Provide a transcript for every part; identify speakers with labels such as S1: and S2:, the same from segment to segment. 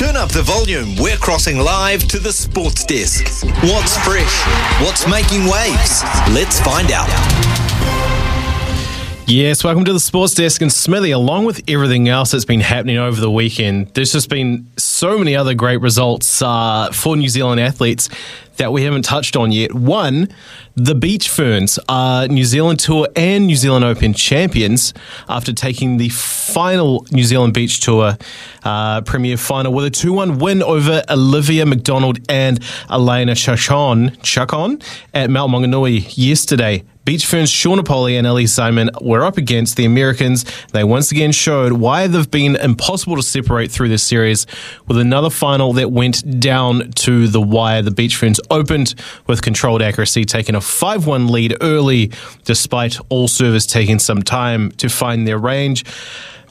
S1: Turn up the volume. We're crossing live to the sports desk. What's fresh? What's making waves? Let's find out.
S2: Yes, welcome to the Sports Desk and Smithy. Along with everything else that's been happening over the weekend, there's just been so many other great results uh, for New Zealand athletes that we haven't touched on yet. One, the Beach Ferns are New Zealand Tour and New Zealand Open champions after taking the final New Zealand Beach Tour uh, Premier final with a 2 1 win over Olivia McDonald and Elena Chacon, Chacon at Mount Maunganui yesterday. Beach Ferns Shaunna Polley and Ellie Zeimann were up against the Americans. They once again showed why they've been impossible to separate through this series with another final that went down to the wire. The Beach Ferns opened with controlled accuracy, taking a 5 1 lead early, despite all servers taking some time to find their range.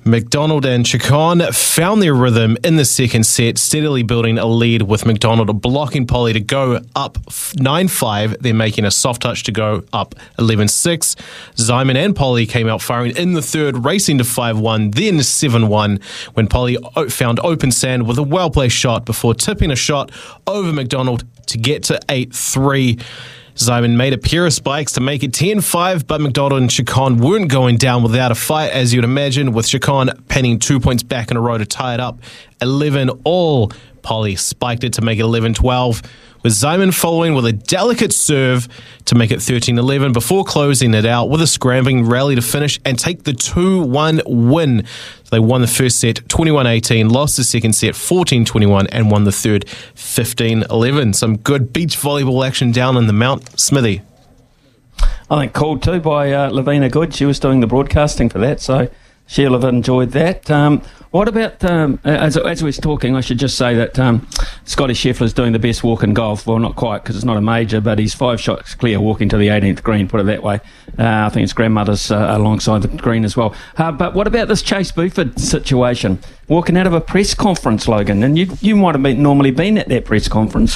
S2: McDonald and Chacon found their rhythm in the second set, steadily building a lead with McDonald blocking Polley to go up 9 5, then making a soft touch to go up 11 6. Zeimann and Polley came out firing in the third, racing to 5 1, then 7 1, when Polley found open sand with a well placed shot before tipping a shot over McDonald to get to 8 3. Zeimann made a pair of spikes to make it 10 5, but McDonald and Chacon weren't going down without a fight, as you'd imagine, with Chacon penning two points back in a row to tie it up 11 all. Polley spiked it to make it 11 12 with Zeimann following with a delicate serve to make it 13 11 before closing it out with a scrambling rally to finish and take the 2 1 win. They won the first set 21 18, lost the second set 14 21, and won the third 15 11. Some good beach volleyball action down in the Mount Smithy.
S3: I think called too by uh, Lavina Good. She was doing the broadcasting for that, so she'll have enjoyed that. Um, what about, um, as, as we was talking, I should just say that um, Scotty Scheffler's doing the best walk in golf. Well, not quite because it's not a major, but he's five shots clear walking to the 18th green, put it that way. Uh, I think his grandmother's uh, alongside the green as well. Uh, but what about this Chase Buford situation? Walking out of a press conference, Logan, and you, you might have been, normally been at that press conference.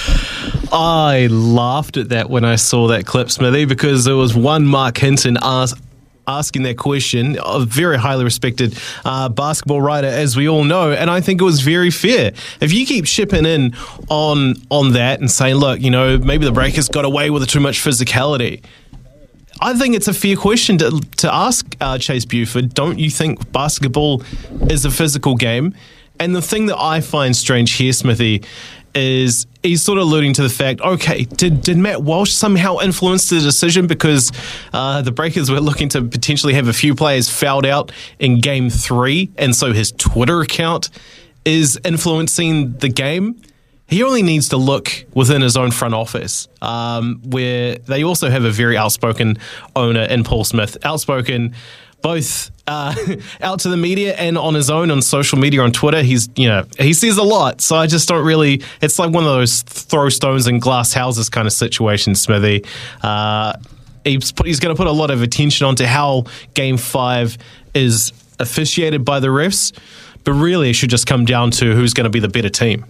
S2: I laughed at that when I saw that clip, Smithy, because there was one Mark Hinton asked asking that question, a very highly respected uh, basketball writer, as we all know, and I think it was very fair. If you keep shipping in on on that and saying, look, you know, maybe the Breakers got away with too much physicality. I think it's a fair question to, to ask uh, Chase Buford. Don't you think basketball is a physical game? And the thing that I find strange here, Smithy, is he's sort of alluding to the fact, okay, did, did Matt Walsh somehow influence the decision because uh, the Breakers were looking to potentially have a few players fouled out in game three, and so his Twitter account is influencing the game? He only needs to look within his own front office, um, where they also have a very outspoken owner in Paul Smith. Outspoken both uh, out to the media and on his own on social media on Twitter. He's you know he says a lot, so I just don't really. It's like one of those throw stones in glass houses kind of situations, Smithy. Uh, he's put, he's going to put a lot of attention onto how Game Five is officiated by the refs, but really it should just come down to who's going to be the better team.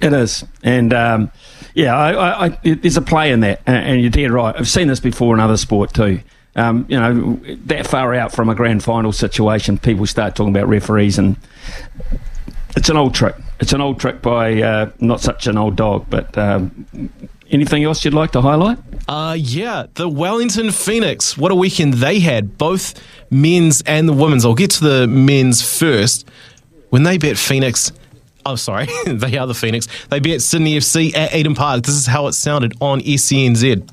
S3: It is, and. Um, yeah, I, I, I, there's a play in that, and you're dead right. I've seen this before in other sport too um, you know, that far out from a grand final situation, people start talking about referees, and it's an old trick. It's an old trick by uh, not such an old dog. But um, anything else you'd like to highlight?
S2: Uh, yeah, the Wellington Phoenix. What a weekend they had, both men's and the women's. I'll get to the men's first. When they bet Phoenix, oh, sorry, they are the Phoenix. They beat Sydney FC at Eden Park. This is how it sounded on SENZ.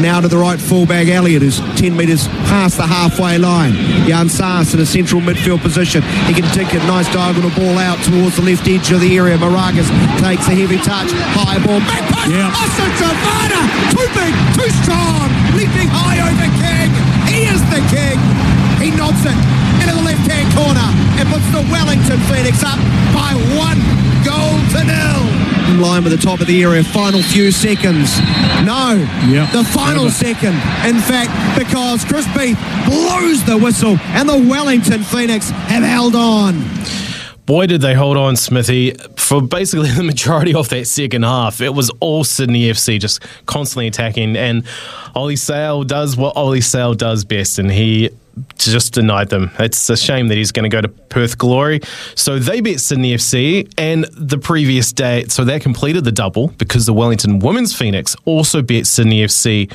S4: Now to the right fullback Elliott, who's 10 metres past the halfway line. Jan Saas in a central midfield position. He can take a nice diagonal ball out towards the left edge of the area. Maragas takes a heavy touch. High ball. Back post. Oskar Zawada. Too big, too strong. Leaping high over King. He is the king. He knobs it. Into the left-hand corner and puts the Wellington Phoenix up by one goal to nil. In line with the top of the area, final few seconds. No,
S5: Yeah.
S4: the final second. In fact, because Chris Beath blows the whistle and the Wellington Phoenix have held on.
S2: Boy, did they hold on, Smithy, for basically the majority of that second half. It was all Sydney FC just constantly attacking. And Ollie Sail does what Ollie Sail does best, and he just denied them. It's a shame that he's going to go to Perth Glory. So they beat Sydney FC, and the previous day, so they completed the double because the Wellington Women's Phoenix also beat Sydney FC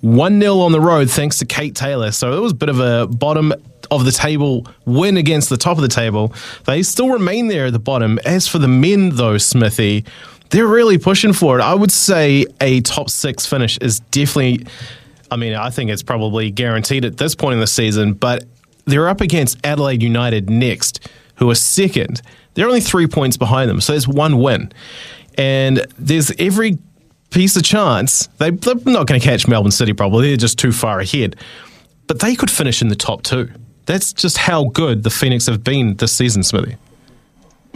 S2: 1 0 on the road thanks to Kate Taylor. So it was a bit of a bottom of the table win against the top of the table. They still remain there at the bottom. As for the men, though, Smithy, they're really pushing for it. I would say a top six finish is definitely, I mean, I think it's probably guaranteed at this point in the season, but they're up against Adelaide United next, who are second. They're only three points behind them, so there's one win. And there's every piece of chance. They, they're not going to catch Melbourne City, probably. They're just too far ahead. But they could finish in the top two. That's just how good the Phoenix have been this season, Smithy.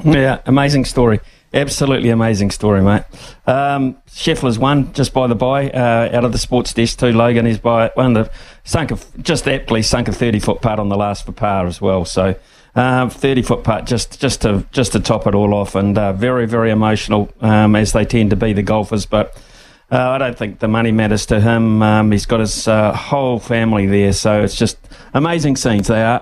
S3: Yeah, amazing story. Absolutely amazing story, mate. Um, Scheffler's won, just by the by, uh, out of the sports desk too. Logan is by one of the sunk a, just aptly sunk a thirty foot putt on the last for par as well. So um, thirty foot putt just just to just to top it all off, and uh, very very emotional um, as they tend to be the golfers, but. Uh, I don't think the money matters to him. Um, he's got his uh, whole family there, so it's just amazing scenes. They are